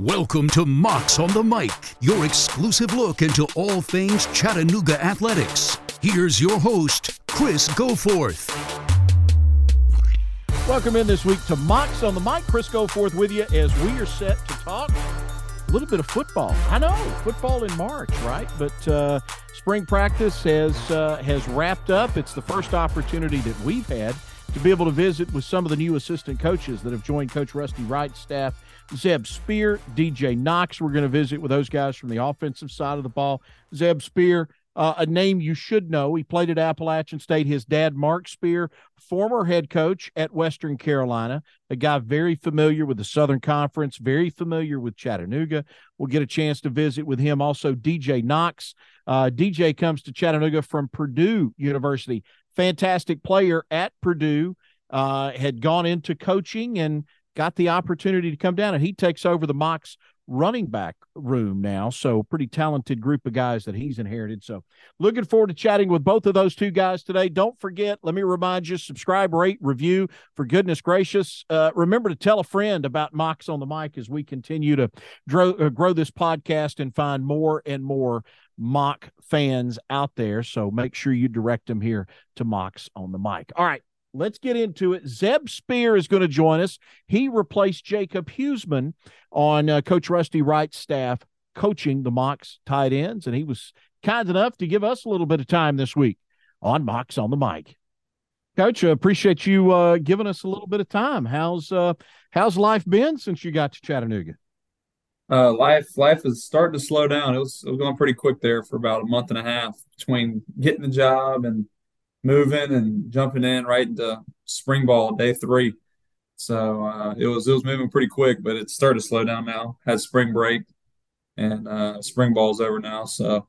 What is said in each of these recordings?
Welcome to Mocs on the Mic, your exclusive look into all things Chattanooga athletics. Here's your host, Chris Goforth. Welcome in this week to Mocs on the Mic. Chris Goforth with you as we are set to talk a little bit of football. I know football in March, right? But uh, spring practice has uh, has wrapped up. It's the first opportunity that we've had to be able to visit with some of the new assistant coaches that have joined Coach Rusty Wright's staff. Zeb Speir, DJ Knox. We're going to visit with those guys from the offensive side of the ball. Zeb Speir, uh, a name you should know. He played at Appalachian State. His dad, Mark Speir, former head coach at Western Carolina, a guy very familiar with the Southern Conference, very familiar with Chattanooga. We'll get a chance to visit with him. Also, DJ Knox. Uh, DJ comes to Chattanooga from Purdue University. Fantastic player at Purdue. Uh, had gone into coaching and got the opportunity to come down, and he takes over the Mocs running back room now. So, pretty talented group of guys that he's inherited. So, looking forward to chatting with both of those two guys today. Don't forget, let me remind you subscribe, rate, review. For goodness gracious, uh, remember to tell a friend about Mocs on the Mic as we continue to grow, uh, grow this podcast and find more and more mock fans out there. So, make sure you direct them here to Mocs on the Mic. All right let's get into it. Zeb Speir is going to join us. He replaced Jacob Huesman on uh, Coach Rusty Wright's staff, coaching the Mocs tight ends, and he was kind enough to give us a little bit of time this week on Mocs on the Mic. Coach, I appreciate you uh, giving us a little bit of time. How's uh, how's life been since you got to Chattanooga? Uh, life life is starting to slow down. It was it was going pretty quick there for about a month and a half between getting the job and moving and jumping in right into spring ball day three. So uh, it was it was moving pretty quick, but it started to slow down now. Had spring break, and uh, spring ball's over now, so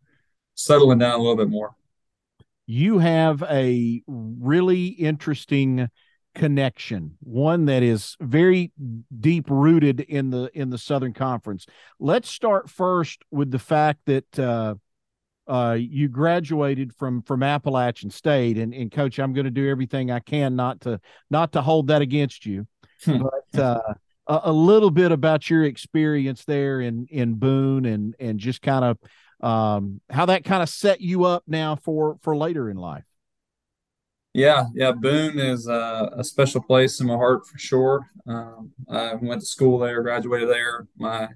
settling down a little bit more. You have a really interesting connection, one that is very deep rooted in the in the Southern Conference. Let's start first with the fact that. Uh, uh, you graduated from from Appalachian State, and, and coach, I'm going to do everything I can not to not to hold that against you, hmm. but uh, a, a, little bit about your experience there in in Boone, and and just kind of um, how that kind of set you up now for for later in life. Yeah, yeah, Boone is uh, a special place in my heart for sure. Um, I went to school there, graduated there. My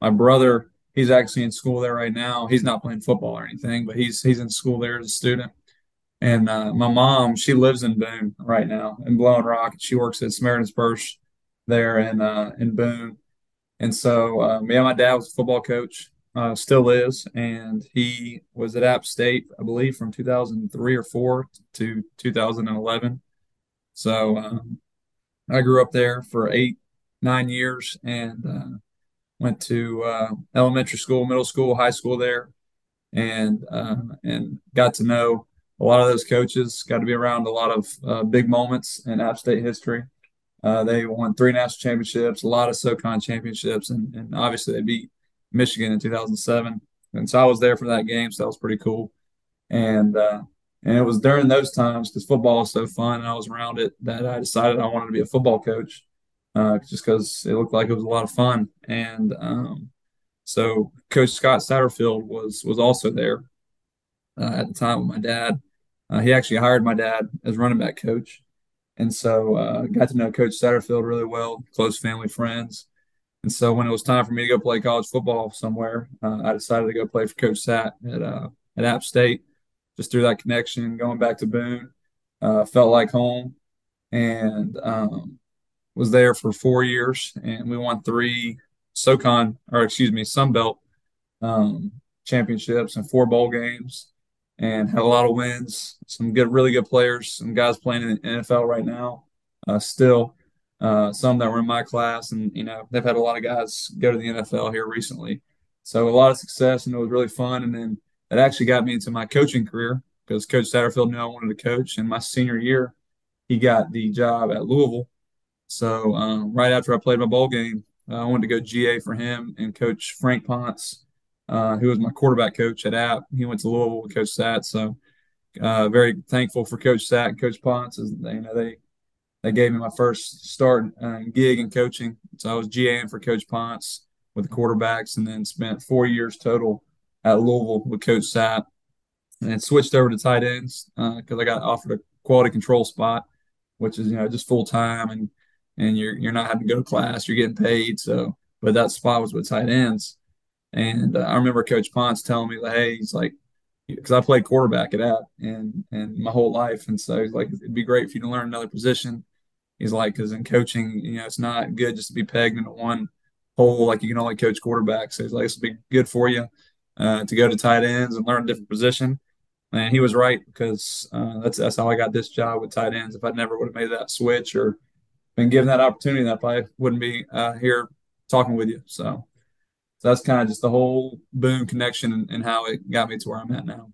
my brother he's actually in school there right now. He's not playing football or anything, but he's he's in school there as a student. And uh, my mom, she lives in Boone right now in Blowing Rock. She works at Samaritan's Purse there in uh, in Boone. And so, um, yeah, my dad was a football coach, uh, still is, and he was at App State, I believe, from 2003 or four to 2011. So um, I grew up there for eight, nine years, and uh, went to uh, elementary school, middle school, high school there, and uh, and got to know a lot of those coaches. Got to be around a lot of uh, big moments in App State history. Uh, they won three national championships, a lot of SoCon championships, and, and obviously they beat Michigan in 2007. And so I was there for that game, so that was pretty cool. And uh, and it was during those times because football is so fun, and I was around it that I decided I wanted to be a football coach uh, just because it looked like it was a lot of fun. And um, so Coach Scott Satterfield was was also there uh, at the time with my dad. Uh, he actually hired my dad as running back coach, and so uh, got to know Coach Satterfield really well, close family friends. And so when it was time for me to go play college football somewhere, uh, I decided to go play for Coach Sat at uh, at App State. Just through that connection, going back to Boone, felt like home, and um, was there for four years, and we won three SoCon or excuse me Sun Belt um, championships and four bowl games, and had a lot of wins. Some good, really good players. Some guys playing in the NFL right now, uh, still. Uh, some that were in my class, and you know they've had a lot of guys go to the NFL here recently. So a lot of success, and it was really fun. And then it actually got me into my coaching career because Coach Satterfield knew I wanted to coach. And my senior year, he got the job at Louisville so um, right after I played my bowl game, uh, I wanted to go GA for him and Coach Frank Ponce, uh, who was my quarterback coach at App. He went to Louisville with Coach Sat. So uh, very thankful for Coach Sat and Coach Ponce. As they, you know, they they gave me my first start uh, gig in coaching. So I was GAing for Coach Ponce with the quarterbacks, and then spent four years total at Louisville with Coach Sat, and switched over to tight ends because uh, I got offered a quality control spot, which is you know just full time and and you're you're not having to go to class, you're getting paid. So, but that spot was with tight ends, and uh, I remember Coach Ponce telling me, like, hey, he's like, because I played quarterback at App and and my whole life, and so he's like, it'd be great for you to learn another position. He's like, because in coaching, you know, it's not good just to be pegged into one hole. Like you can only coach quarterbacks. So he's like, this would be good for you uh, to go to tight ends and learn a different position. And he was right because uh, that's that's how I got this job with tight ends. If I never would have made that switch or been given that opportunity, that I wouldn't be uh, here talking with you. So, so that's kind of just the whole Boone connection and, and how it got me to where I'm at now.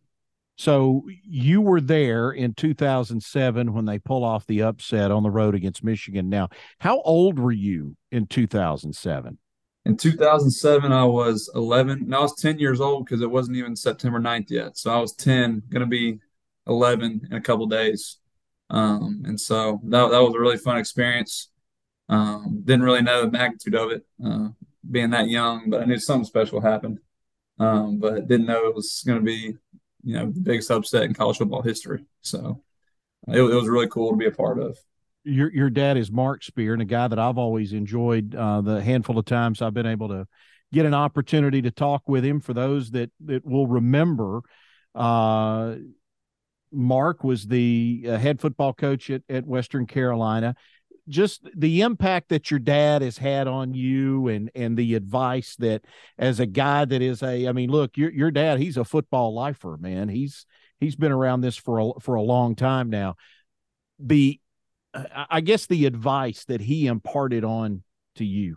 So you were there in 2007 when they pull off the upset on the road against Michigan. Now, how old were you in 2007? In 2007, I was 11. Now I was 10 years old because it wasn't even September 9th yet. So I was 10, going to be 11 in a couple days. Um, and so that, that was a really fun experience. Um, didn't really know the magnitude of it uh, being that young, but I knew something special happened. Um, but didn't know it was going to be, you know, the biggest upset in college football history. So it, it was really cool to be a part of your your dad is Mark Speir, and a guy that I've always enjoyed. Uh, the handful of times I've been able to get an opportunity to talk with him. For those that that will remember, uh, Mark was the uh, head football coach at, at Western Carolina. Just the impact that your dad has had on you, and and the advice that, as a guy that is a, I mean, look, your your dad, he's a football lifer, man. He's he's been around this for a for a long time now. The I guess the advice that he imparted on to you.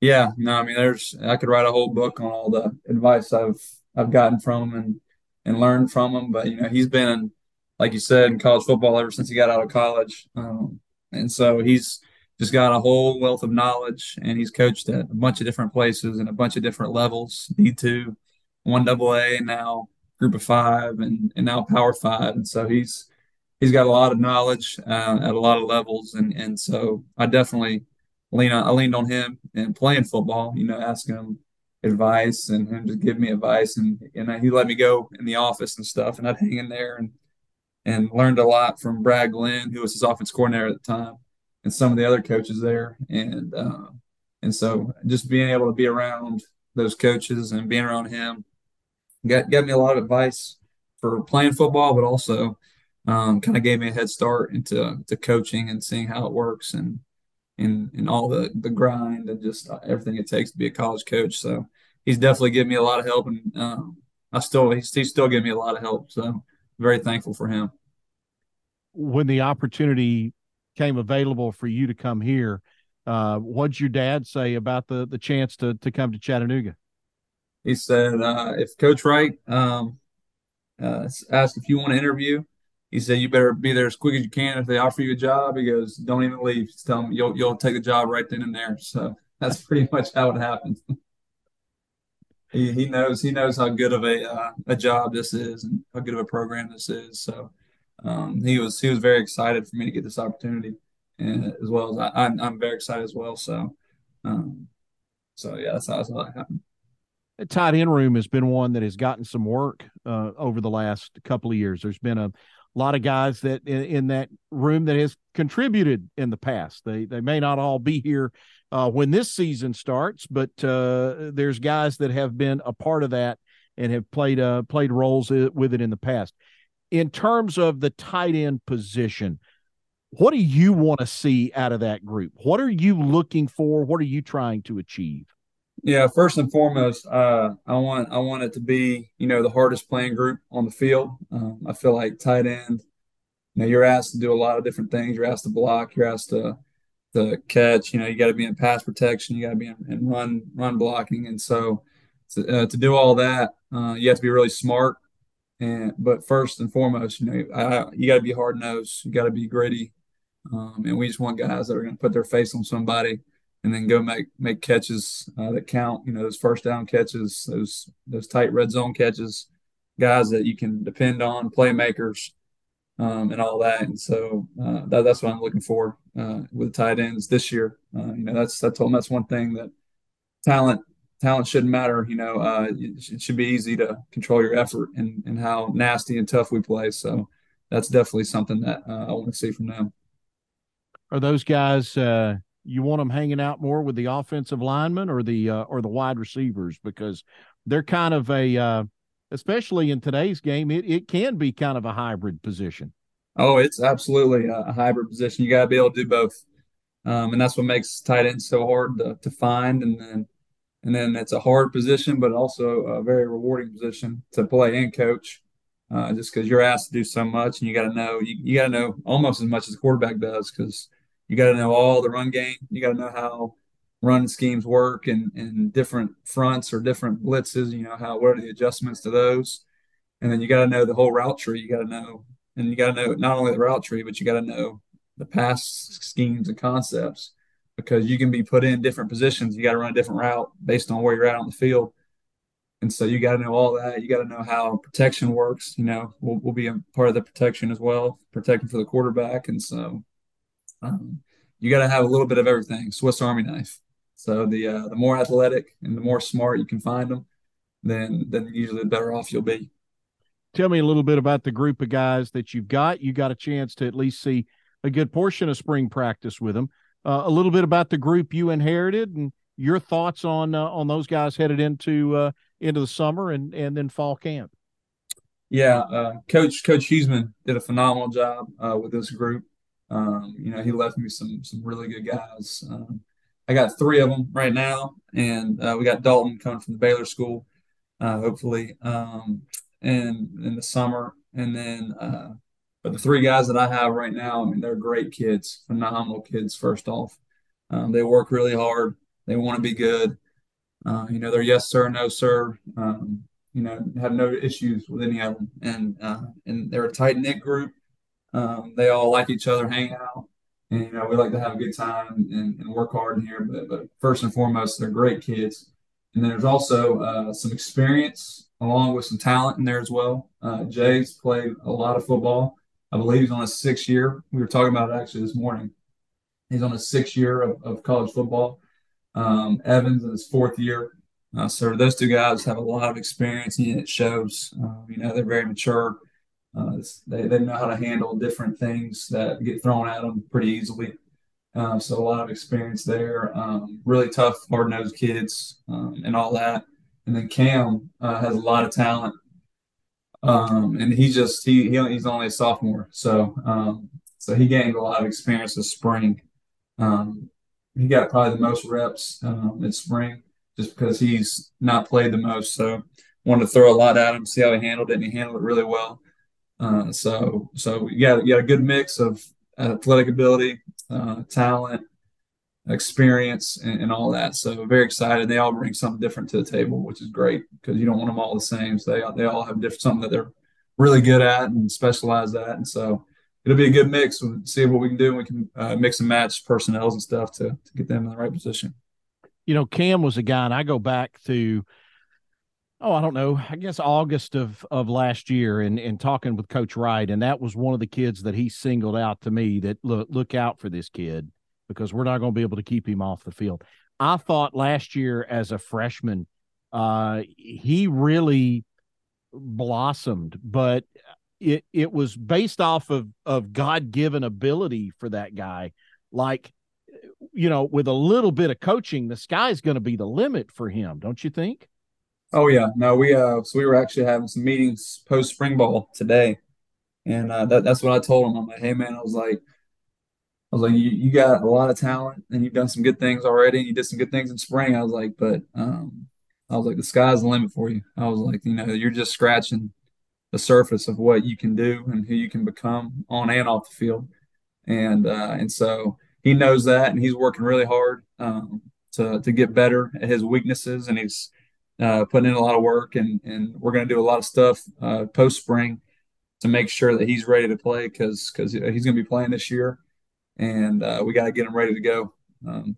Yeah, no, I mean, there's I could write a whole book on all the advice I've I've gotten from him and and learned from him. But you know, he's been, like you said, in college football ever since he got out of college, um, and so he's just got a whole wealth of knowledge. And he's coached at a bunch of different places and a bunch of different levels: D two, one double A, now Group of Five, and and now Power Five. And so he's he's got a lot of knowledge uh, at a lot of levels, and and so I definitely lean on, I leaned on him and playing football. You know, asking him advice and him to give me advice, and and he let me go in the office and stuff, and I'd hang in there and and learned a lot from Brad Glenn, who was his offense coordinator at the time, and some of the other coaches there, and uh, and so just being able to be around those coaches and being around him got got me a lot of advice for playing football, but also um, kind of gave me a head start into to coaching and seeing how it works and and and all the the grind and just everything it takes to be a college coach. So he's definitely given me a lot of help, and um, I still he's, he's still giving me a lot of help. So very thankful for him. When the opportunity came available for you to come here, uh, what'd your dad say about the the chance to to come to Chattanooga? He said, uh, if Coach Wright um, uh, asked if you want to interview, he said you better be there as quick as you can if they offer you a job. He goes, don't even leave. Just tell them you'll you'll take the job right then and there. So that's pretty much how it happened. he he knows he knows how good of a uh, a job this is and how good of a program this is. So um, he was he was very excited for me to get this opportunity, and as well as I, I'm I'm very excited as well. So um, so yeah, that's how, that's how that happened. The tight end room has been one that has gotten some work uh, over the last couple of years. There's been a a lot of guys that in, in, that room that has contributed in the past. They they may not all be here uh, when this season starts, but uh, there's guys that have been a part of that and have played uh, played roles with it in the past. In terms of the tight end position, what do you want to see out of that group? What are you looking for? What are you trying to achieve? Yeah, first and foremost, uh, I want I want it to be you know the hardest playing group on the field. Um, I feel like tight end, you know, you're asked to do a lot of different things. You're asked to block. You're asked to to catch. You know, you got to be in pass protection. You got to be in, in, run run blocking. And so to, uh, to do all that, uh, you have to be really smart. And but first and foremost, you know, I, you got to be hard nosed. You got to be gritty. Um, and we just want guys that are going to put their face on somebody and then go make make catches uh, that count. You know, those first down catches, those those tight red zone catches, guys that you can depend on, playmakers, um, and all that. And so uh, that, that's what I'm looking for uh, with tight ends this year. Uh, you know, that's I told them that's one thing that talent talent shouldn't matter. You know, uh, it should be easy to control your effort and, and how nasty and tough we play. So that's definitely something that uh, I want to see from them. Are those guys? You want them hanging out more with the offensive linemen or the uh, or the wide receivers because they're kind of a, uh, especially in today's game, it it can be kind of a hybrid position. Oh, it's absolutely a hybrid position. You got to be able to do both, um, and that's what makes tight end so hard to, to find. And then and then it's a hard position, but also a very rewarding position to play and coach. Uh, just because you're asked to do so much, and you got to know you, you got to know almost as much as the quarterback does, because you got to know all the run game. You got to know how run schemes work and and different fronts or different blitzes. You know how what are the adjustments to those, and then you got to know the whole route tree. You got to know, and you got to know not only the route tree, but you got to know the pass schemes and concepts because you can be put in different positions. You got to run a different route based on where you're at on the field. And so you got to know all that. You got to know how protection works. You know, we'll, we'll be a part of the protection as well, protecting for the quarterback. And so um, you got to have a little bit of everything. Swiss Army knife. So the uh, the more athletic and the more smart you can find them, then then usually the better off you'll be. Tell me a little bit about the group of guys that you've got. You got a chance to at least see a good portion of spring practice with them uh, a little bit about the group you inherited and your thoughts on uh, on those guys headed into uh, into the summer and and then fall camp. Yeah, uh, Coach Coach Huesman did a phenomenal job uh, with this group. Um, you know, he left me some some really good guys. Um, I got three of them right now, and uh, we got Dalton coming from the Baylor School, hopefully, um, in in the summer, and then but the three guys that I have right now, I mean, they're great kids, phenomenal kids. First off, um, they work really hard. They want to be good. Uh, you know, they're yes sir, no sir. Um, you know, have no issues with any of them, and uh, and they're a tight knit group. Um, they all like each other, hang out, and you know, we like to have a good time and, and work hard in here. But but first and foremost, they're great kids. And then there's also uh, some experience along with some talent in there as well. Uh, Jay's played a lot of football. I believe he's on a six year. We were talking about it actually this morning. He's on a six year of, of college football. Um, Evans in his fourth year. Uh, so those two guys have a lot of experience and it shows. Uh, you know, they're very mature. Uh, they, they know how to handle different things that get thrown at them pretty easily. Uh, so a lot of experience there. Um, really tough, hard nosed kids um, and all that. And then Cam uh, has a lot of talent. Um, and he just he, he he's only a sophomore, so um, so he gained a lot of experience this spring. Um, he got probably the most reps um, in spring just because he's not played the most. So wanted to throw a lot at him, see how he handled it, and he handled it really well. Uh, so so you got you got a good mix of athletic ability, uh, talent, experience and, and, all that. So very excited. They all bring something different to the table, which is great because you don't want them all the same. So they they all have different something that they're really good at and specialize at. And so it'll be a good mix. We'll see what we can do. We can uh, mix and match personnels and stuff to to get them in the right position. You know, Cam was a guy, and I go back to. Oh, I don't know. I guess August of of last year, and and talking with Coach Wright, and that was one of the kids that he singled out to me. That look look out for this kid because we're not going to be able to keep him off the field. I thought last year as a freshman, uh, he really blossomed, but it it was based off of of God given ability for that guy. Like, you know, with a little bit of coaching, the sky's going to be the limit for him, don't you think? Oh yeah, no, we uh, so we were actually having some meetings post spring ball today, and uh, that, that's what I told him. I'm like, hey man, I was like, I was like, you, you got a lot of talent and you've done some good things already. And you did some good things in spring. I was like, but um, I was like, the sky's the limit for you. I was like, you know, you're just scratching the surface of what you can do and who you can become on and off the field. And uh, and so he knows that, and he's working really hard um, to to get better at his weaknesses, and he's uh, putting in a lot of work. And and we're going to do a lot of stuff uh, post spring to make sure that he's ready to play because because he's going to be playing this year and uh, we got to get him ready to go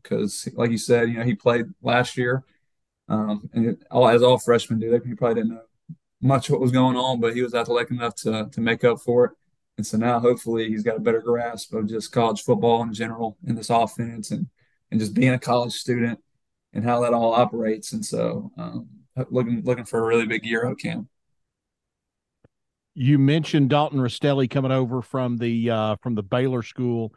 because, um, like you said, you know he played last year, um, and it, all, as all freshmen do, they he probably didn't know much what was going on, but he was athletic enough to to make up for it. And so now, hopefully, he's got a better grasp of just college football in general in this offense, and and just being a college student. And how that all operates. And so, um, looking looking for a really big year out of Cam. You mentioned Dalton Restelli coming over from the uh, from the Baylor school.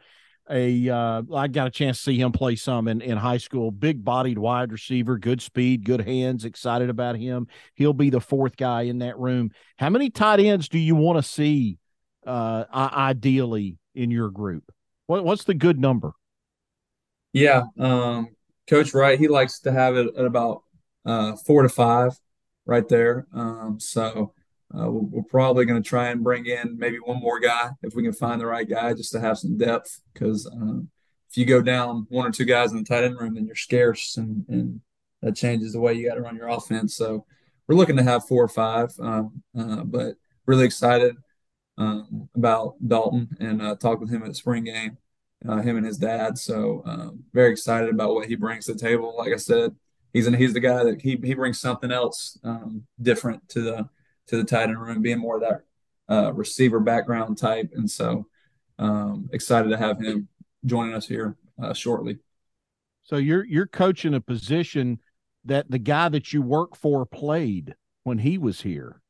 A uh, I got a chance to see him play some in, in high school. Big bodied wide receiver, good speed, good hands. Excited about him. He'll be the fourth guy in that room. How many tight ends do you want to see uh, ideally in your group? What, what's the good number? Yeah, um, Coach Wright, he likes to have it at about uh, four to five right there. Um, so uh, we're, we're, probably going to try and bring in maybe one more guy if we can find the right guy just to have some depth. Because uh, if you go down one or two guys in the tight end room, then you're scarce, and, and that changes the way you got to run your offense. So we're looking to have four or five, um, uh, but really excited um, about Dalton and uh, talked with him at the spring game uh, him and his dad. So um, very excited about what he brings to the table. Like I said, he's an, he's the guy that he he brings something else um, different to the to the tight end room, being more of that uh, receiver background type. And so um, excited to have him joining us here uh, shortly. So you're you're coaching a position that the guy that you work for played when he was here.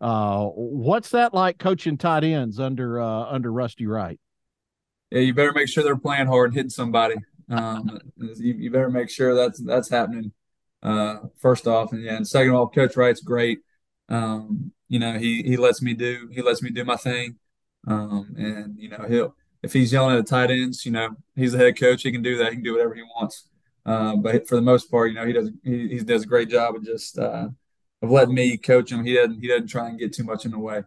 Uh, what's that like coaching tight ends under uh, under Rusty Wright? Yeah, you better make sure they're playing hard hitting somebody. Um, you, better make sure that's that's happening. Uh, first off, and yeah, and second of all, Coach Wright's great. Um, you know, he he lets me do he lets me do my thing, um, and you know he'll if he's yelling at the tight ends, you know he's the head coach. He can do that. He can do whatever he wants. Uh, but for the most part, you know he does he, he does a great job of just uh, of letting me coach him. He doesn't he doesn't try and get too much in the way.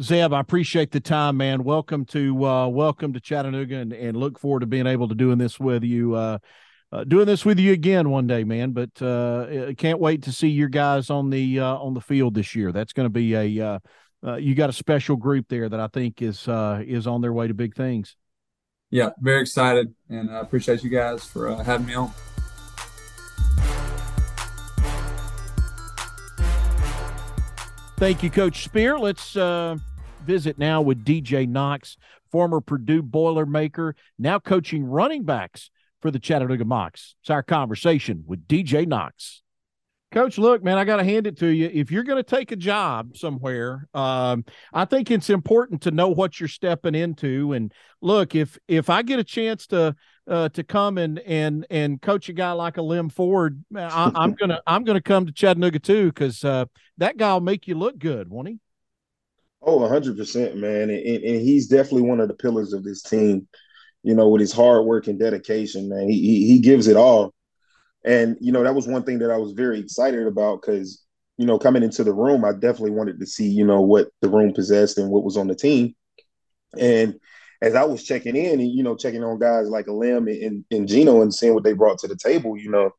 Zeb, I appreciate the time, man. Welcome to uh, welcome to Chattanooga, and, and look forward to being able to doing this with you, uh, uh, doing this with you again one day, man. But uh, can't wait to see your guys on the uh, on the field this year. That's going to be a uh, uh, you got a special group there that I think is uh, is on their way to big things. Yeah, very excited, and I appreciate you guys for uh, having me on. Thank you, Coach Speir. Let's uh, visit now with DJ Knox, former Purdue Boilermaker, now coaching running backs for the Chattanooga Mocs. It's our conversation with DJ Knox. Coach, look, man, I got to hand it to you. If you're going to take a job somewhere, um, I think it's important to know what you're stepping into. And look, if if I get a chance to uh, to come and and and coach a guy like Ailym Ford, I, am gonna I'm gonna come to Chattanooga too because uh, that guy will make you look good, won't he? Oh, 100 percent, man, and, and he's definitely one of the pillars of this team. You know, with his hard work and dedication, man, he he, he gives it all. And you know, that was one thing that I was very excited about because you know, coming into the room, I definitely wanted to see you know what the room possessed and what was on the team. And as I was checking in and you know checking on guys like Ailym and, and Gino and seeing what they brought to the table, you know,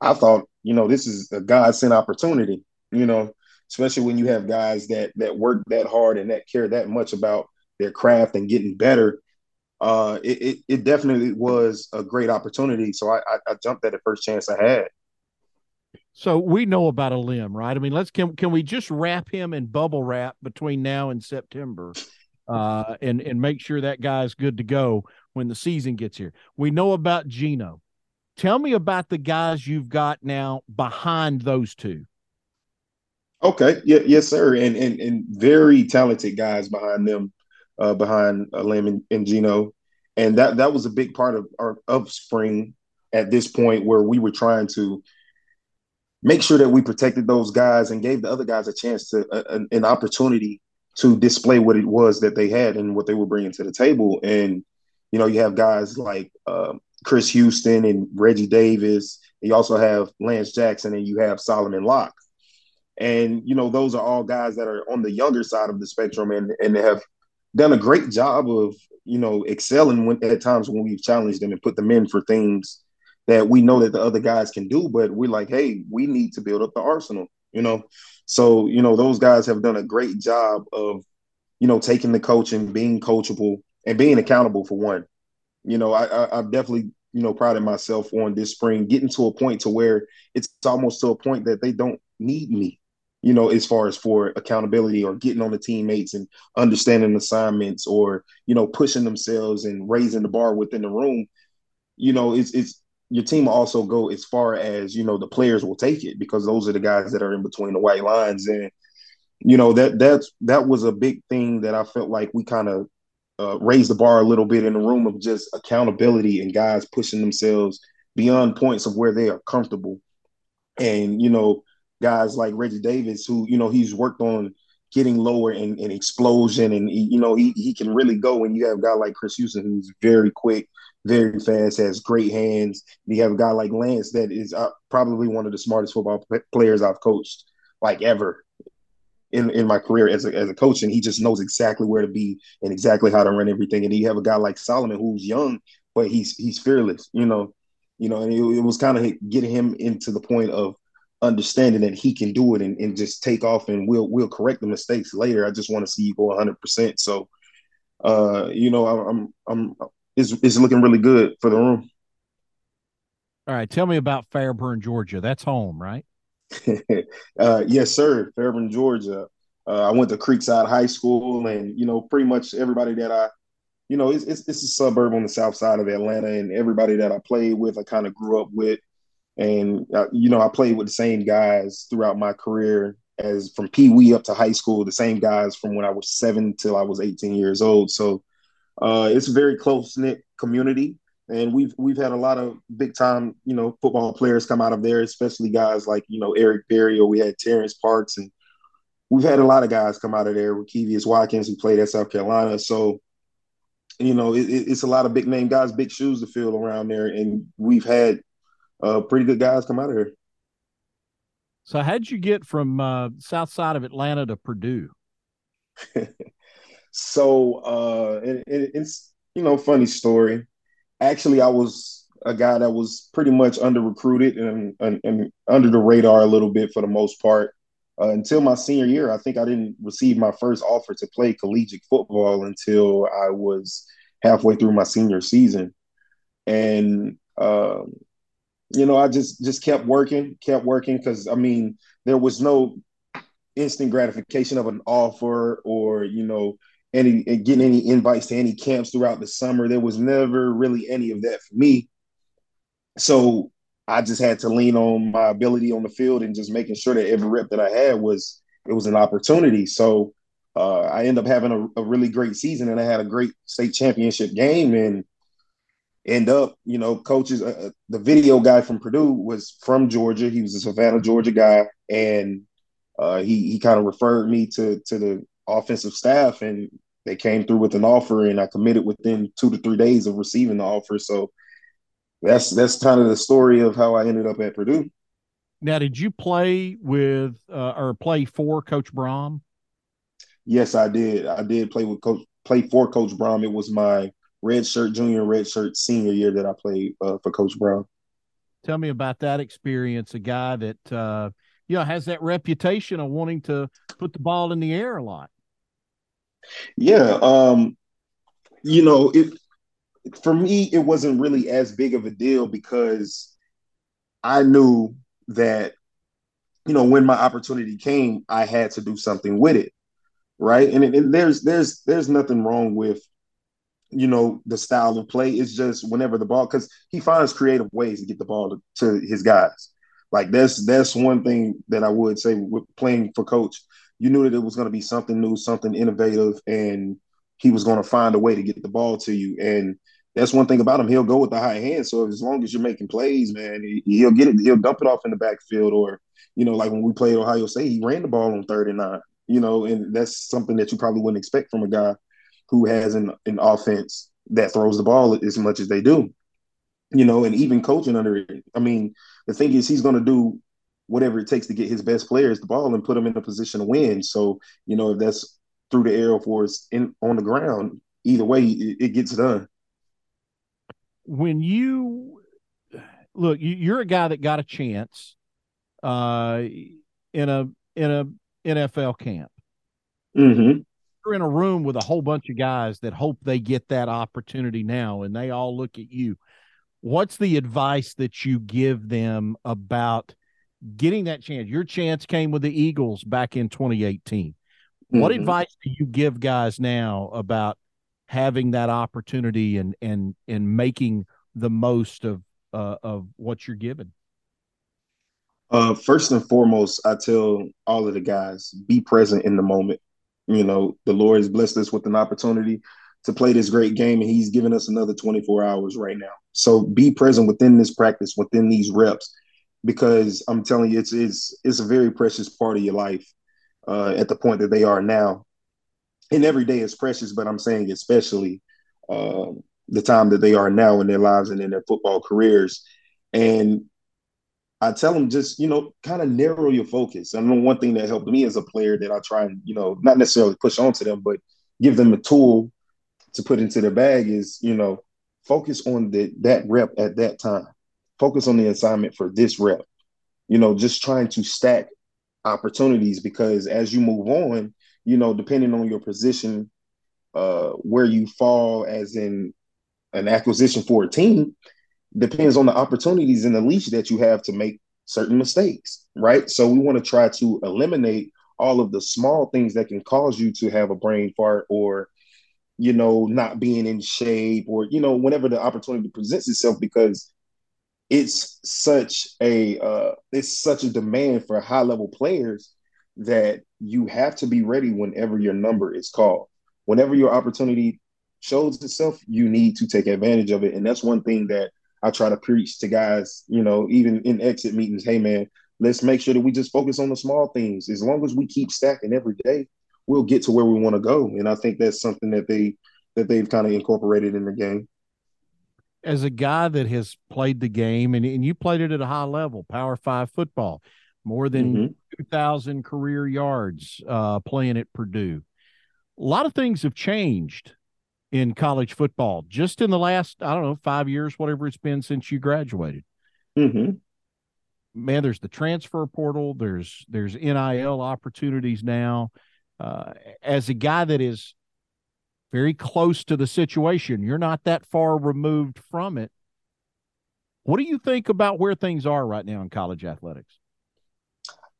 I thought you know this is a God sent opportunity. You know, especially when you have guys that that work that hard and that care that much about their craft and getting better. Uh, it, it, it definitely was a great opportunity. So I, I, I jumped at the first chance I had. So we know about Ailym, right? I mean, let's can can we just wrap him in bubble wrap between now and September? uh, and and make sure that guy's good to go when the season gets here. We know about Gino. Tell me about the guys you've got now behind those two. Okay, yeah, yes, sir, and and and very talented guys behind them, uh, behind uh, Lim and, and Gino, and that that was a big part of our of spring at this point where we were trying to make sure that we protected those guys and gave the other guys a chance to uh, an opportunity to display what it was that they had and what they were bringing to the table. And you know, you have guys like uh, Chris Houston and Reggie Davis. You also have Lance Jackson and you have Solomon Locke. And you know, those are all guys that are on the younger side of the spectrum and and have done a great job of you know excelling when, at times when we've challenged them and put them in for things that we know that the other guys can do. But we're like, hey, we need to build up the arsenal. You know, so, you know, those guys have done a great job of, you know, taking the coaching, being coachable, and being accountable for one. You know, I, I, I've definitely, you know, prided myself on this spring getting to a point to where it's almost to a point that they don't need me, you know, as far as for accountability or getting on the teammates and understanding assignments or, you know, pushing themselves and raising the bar within the room. You know, it's it's your team will also go as far as you know the players will take it because those are the guys that are in between the white lines and you know that that's that was a big thing that I felt like we kind of uh, raised the bar a little bit in the room of just accountability and guys pushing themselves beyond points of where they are comfortable and you know guys like Reggie Davis who you know he's worked on getting lower and, and explosion and he, you know he, he can really go and you have a guy like Chris Houston who's very quick very fast, has great hands. You have a guy like Lance that is uh, probably one of the smartest football players I've coached like ever in, in my career as a, as a coach. And he just knows exactly where to be and exactly how to run everything. And you have a guy like Solomon who's young, but he's he's fearless, you know, you know, and it, it was kind of getting him into the point of understanding that he can do it and, and just take off and we'll we'll correct the mistakes later. I just want to see you go 100 percent So uh, you know, I'm I'm is is looking really good for the room. All right, tell me about Fairburn, Georgia. That's home, right? uh, yes, sir. Fairburn, Georgia. Uh, I went to Creekside High School, and you know, pretty much everybody that I, you know, it's, it's, it's a suburb on the south side of Atlanta, and everybody that I played with, I kind of grew up with, and uh, you know, I played with the same guys throughout my career, as from Pee Wee up to high school, the same guys from when I was seven till I was 18 years old. So uh, it's a very close knit community, and we've we've had a lot of big time you know football players come out of there, especially guys like you know Eric Berry or we had Terrence Parks, and we've had a lot of guys come out of there. Kevius Watkins who played at South Carolina, so you know it, it's a lot of big name guys, big shoes to fill around there, and we've had uh, pretty good guys come out of here. So, how'd you get from uh, south side of Atlanta to Purdue? So uh, it, it, it's you know funny story. Actually, I was a guy that was pretty much under recruited and, and, and under the radar a little bit for the most part. Uh, until my senior year, I think I didn't receive my first offer to play collegiate football until I was halfway through my senior season, and um, you know I just just kept working, kept working because I mean there was no instant gratification of an offer or you know any getting any invites to any camps throughout the summer. There was never really any of that for me. So I just had to lean on my ability on the field and just making sure that every rep that I had was it was an opportunity. So uh, I ended up having a, a, really great season and I had a great state championship game and end up, you know, coaches. Uh, uh the video guy from Purdue was from Georgia. He was a Savannah, Georgia guy, and uh, he he kind of referred me to to the offensive staff, and they came through with an offer, and I committed within two to three days of receiving the offer. So that's that's kind of the story of how I ended up at Purdue. Now, did you play with uh, or play for Coach Brohm? Yes, I did. I did play with Coach play for Coach Brohm. It was my red shirt junior, red shirt senior year that I played uh, for Coach Brohm. Tell me about that experience. A guy that uh, you know has that reputation of wanting to put the ball in the air a lot. Yeah, um, you know, it for me it wasn't really as big of a deal because I knew that you know when my opportunity came, I had to do something with it, right? And, and there's there's there's nothing wrong with you know the style of play. It's just whenever the ball because he finds creative ways to get the ball to, to his guys. Like that's that's one thing that I would say with playing for coach you knew that it was going to be something new, something innovative, and he was going to find a way to get the ball to you. And that's one thing about him. He'll go with the high hand. So as long as you're making plays, man, he, will get it. He'll dump it off in the backfield, or you know, like when we played Ohio State, he ran the ball on third and nine. You know, and that's something that you probably wouldn't expect from a guy who has an, an offense that throws the ball as much as they do. You know, and even coaching under it. I mean, the thing is, he's going to do whatever it takes to get his best players the ball and put them in a position to win. So, you know, if that's through the air or it's in on the ground, either way, it, it gets done. When you look, you, are a guy that got a chance uh, in a in a NFL camp. Mm-hmm. You're in a room with a whole bunch of guys that hope they get that opportunity now, and they all look at you. What's the advice that you give them about – getting that chance. Your chance came with the Eagles back in 2018. Mm-hmm. What advice do you give guys now about having that opportunity and and and making the most of uh, of what you're given? Uh, first and foremost, I tell all of the guys be present in the moment. You know, the Lord has blessed us with an opportunity to play this great game, and He's given us another 24 hours right now. So be present within this practice, within these reps, because I'm telling you, it's it's it's a very precious part of your life uh, at the point that they are now. And every day is precious, but I'm saying especially uh, the time that they are now in their lives and in their football careers. And I tell them just, you know, kind of narrow your focus. I know one thing that helped me as a player that I try and, you know, not necessarily push onto them, but give them a tool to put into their bag is, you know, focus on the that rep at that time. Focus on the assignment for this rep. You know, just trying to stack opportunities because as you move on, you know, depending on your position, uh, where you fall as in an acquisition for a team, depends on the opportunities and the leash that you have to make certain mistakes, right? So we want to try to eliminate all of the small things that can cause you to have a brain fart or you know not being in shape or you know whenever the opportunity presents itself because it's such a uh, it's such a demand for high level players that you have to be ready whenever your number is called whenever your opportunity shows itself you need to take advantage of it and that's one thing that I try to preach to guys, you know, even in exit meetings, hey man, let's make sure that we just focus on the small things. As long as we keep stacking every day, we'll get to where we want to go. And I think that's something that they that they've kind of incorporated in the game. As a guy that has played the game and, and you played it at a high level, power five football, more than mm-hmm. 2,000 career yards uh, playing at Purdue. A lot of things have changed in college football. Just in the last i don't know five years whatever it's been since you graduated. Mm-hmm. man there's the transfer portal. There's there's NIL opportunities now. Uh, as a guy that is very close to the situation you're not that far removed from it. What do you think about where things are right now in college athletics?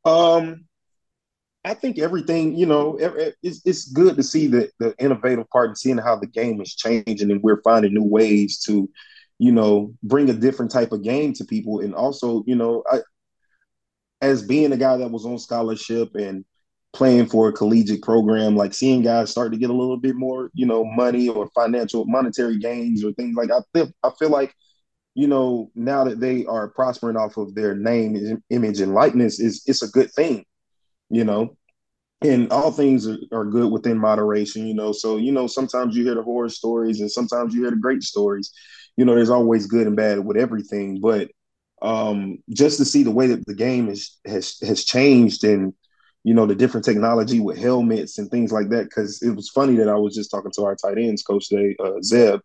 Um I think everything, you know, it's, it's good to see the, the innovative part and seeing how the game is changing and we're finding new ways to, you know, bring a different type of game to people. And also, you know, I, as being a guy that was on scholarship and playing for a collegiate program, like seeing guys start to get a little bit more, you know, money or financial monetary gains or things like I feel I feel like, you know, now that they are prospering off of their name, image, and likeness, is it's a good thing you know and all things are, good within moderation you know. So you know sometimes you hear the horror stories and sometimes you hear the great stories. You know there's always good and bad with everything but um just to see the way that the game is, has has changed and you know the different technology with helmets and things like that because it was funny that i was just talking to our tight ends coach today uh, zeb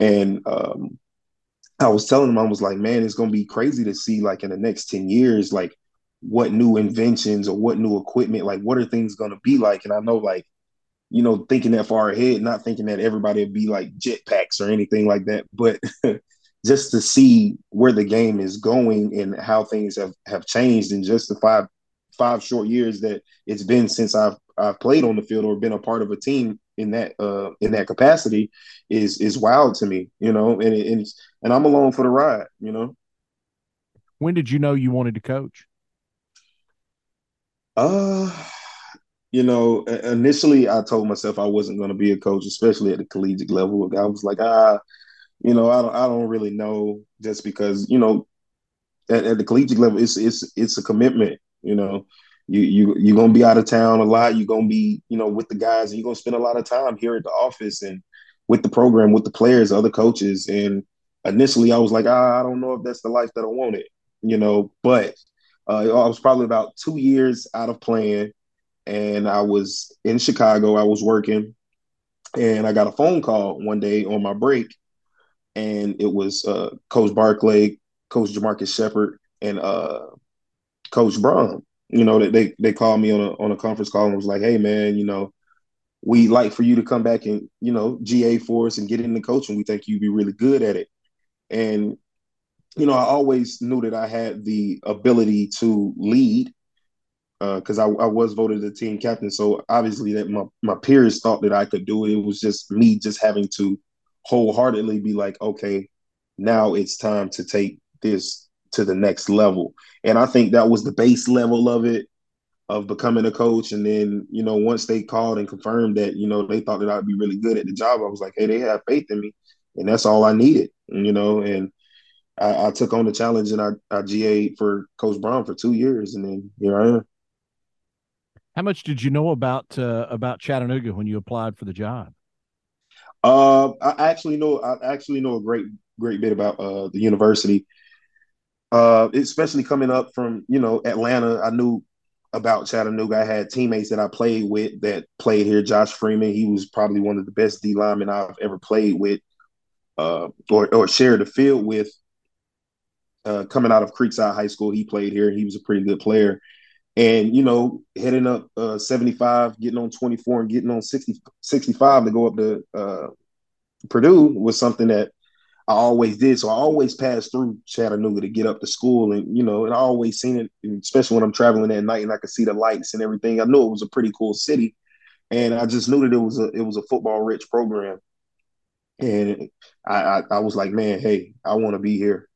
and um i was telling him i was like man it's gonna be crazy to see like in the next 10 years like what new inventions or what new equipment, like what are things going to be like? And I know, like, you know, thinking that far ahead, not thinking that everybody would be like jetpacks or anything like that, but just to see where the game is going and how things have, have changed in just the five five short years that it's been since I've I've played on the field or been a part of a team in that uh in that capacity is is wild to me, you know, and it, and, and I'm alone for the ride, you know. When did you know you wanted to coach? Uh, you know, initially I told myself I wasn't going to be a coach, especially at the collegiate level. I was like, ah, you know, I don't, I don't really know, just because you know, at, at the collegiate level, it's it's it's a commitment. You know, you you you're gonna be out of town a lot. You're gonna be, you know, with the guys, and you're gonna spend a lot of time here at the office and with the program, with the players, other coaches. And initially, I was like, ah, I don't know if that's the life that I wanted. You know, but uh, I was probably about two years out of playing, and I was in Chicago. I was working, and I got a phone call one day on my break, and it was uh, Coach Barclay, Coach Jamarcus Shepard, and uh, Coach Brohm. You know, they they called me on a on a conference call and was like, "Hey, man, you know, we'd like for you to come back and you know GA for us and get into coaching. We think you'd be really good at it." And you know, I always knew that I had the ability to lead because uh, I, I, was voted the team captain. So obviously that my, my peers thought that I could do it. It was just me just having to wholeheartedly be like, okay, now it's time to take this to the next level. And I think that was the base level of it of becoming a coach. And then, you know, once they called and confirmed that, you know, they thought that I'd be really good at the job, I was like, hey, they have faith in me. And that's all I needed, you know. And I, I took on the challenge and I, I GA'd for Coach Brown for two years. And then here I am. How much did you know about uh, about Chattanooga when you applied for the job? Uh, I actually know I actually know a great great bit about uh, the university. Uh, especially coming up from you know Atlanta, I knew about Chattanooga. I had teammates that I played with that played here. Josh Freeman, he was probably one of the best D linemen I've ever played with, uh, or or shared the field with. Uh, coming out of Creekside High School, he played here. He was a pretty good player, and you know, heading up uh, 75, getting on 24, and getting on 60, 65 to go up to uh, Purdue was something that I always did. So I always passed through Chattanooga to get up to school, and you know, and I always seen it, especially when I'm traveling at night and I could see the lights and everything. I knew it was a pretty cool city, and I just knew that it was a it was a football rich program, and I I, I was like, man, hey, I want to be here.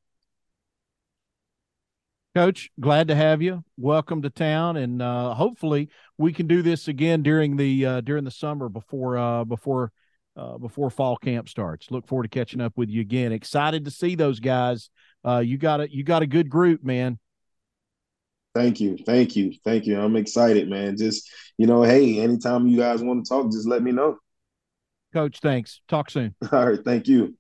Coach, glad to have you. Welcome to town, and uh, hopefully we can do this again during the uh, during the summer before uh, before uh, before fall camp starts. Look forward to catching up with you again. Excited to see those guys. Uh, you got a you got a good group, man. Thank you, thank you, thank you. I'm excited, man. Just you know, hey, anytime you guys want to talk, just let me know. Coach, thanks. Talk soon. All right, thank you.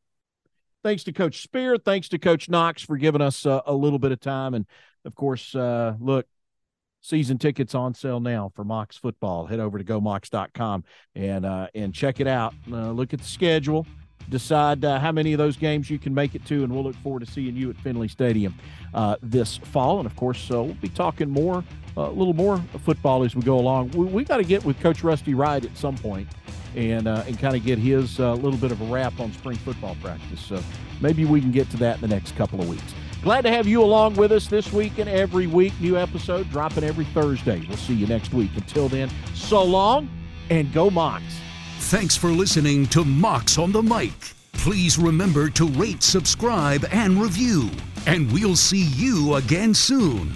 Thanks to Coach Speir. Thanks to Coach Knox for giving us uh, a little bit of time. And of course, uh, look, season tickets on sale now for Mocs football. Head over to gomocs.com and uh, and check it out. Uh, look at the schedule. Decide uh, how many of those games you can make it to, and we'll look forward to seeing you at Finley Stadium uh, this fall. And of course, uh, we'll be talking more, uh, a little more football as we go along. We, we got to get with Coach Rusty Wright at some point and and kind of get his little bit of a wrap on spring football practice. So maybe we can get to that in the next couple of weeks. Glad to have you along with us this week and every week. New episode dropping every Thursday. We'll see you next week. Until then, so long and go Mocs. Thanks for listening to Mocs on the Mic. Please remember to rate, subscribe, and review. And we'll see you again soon.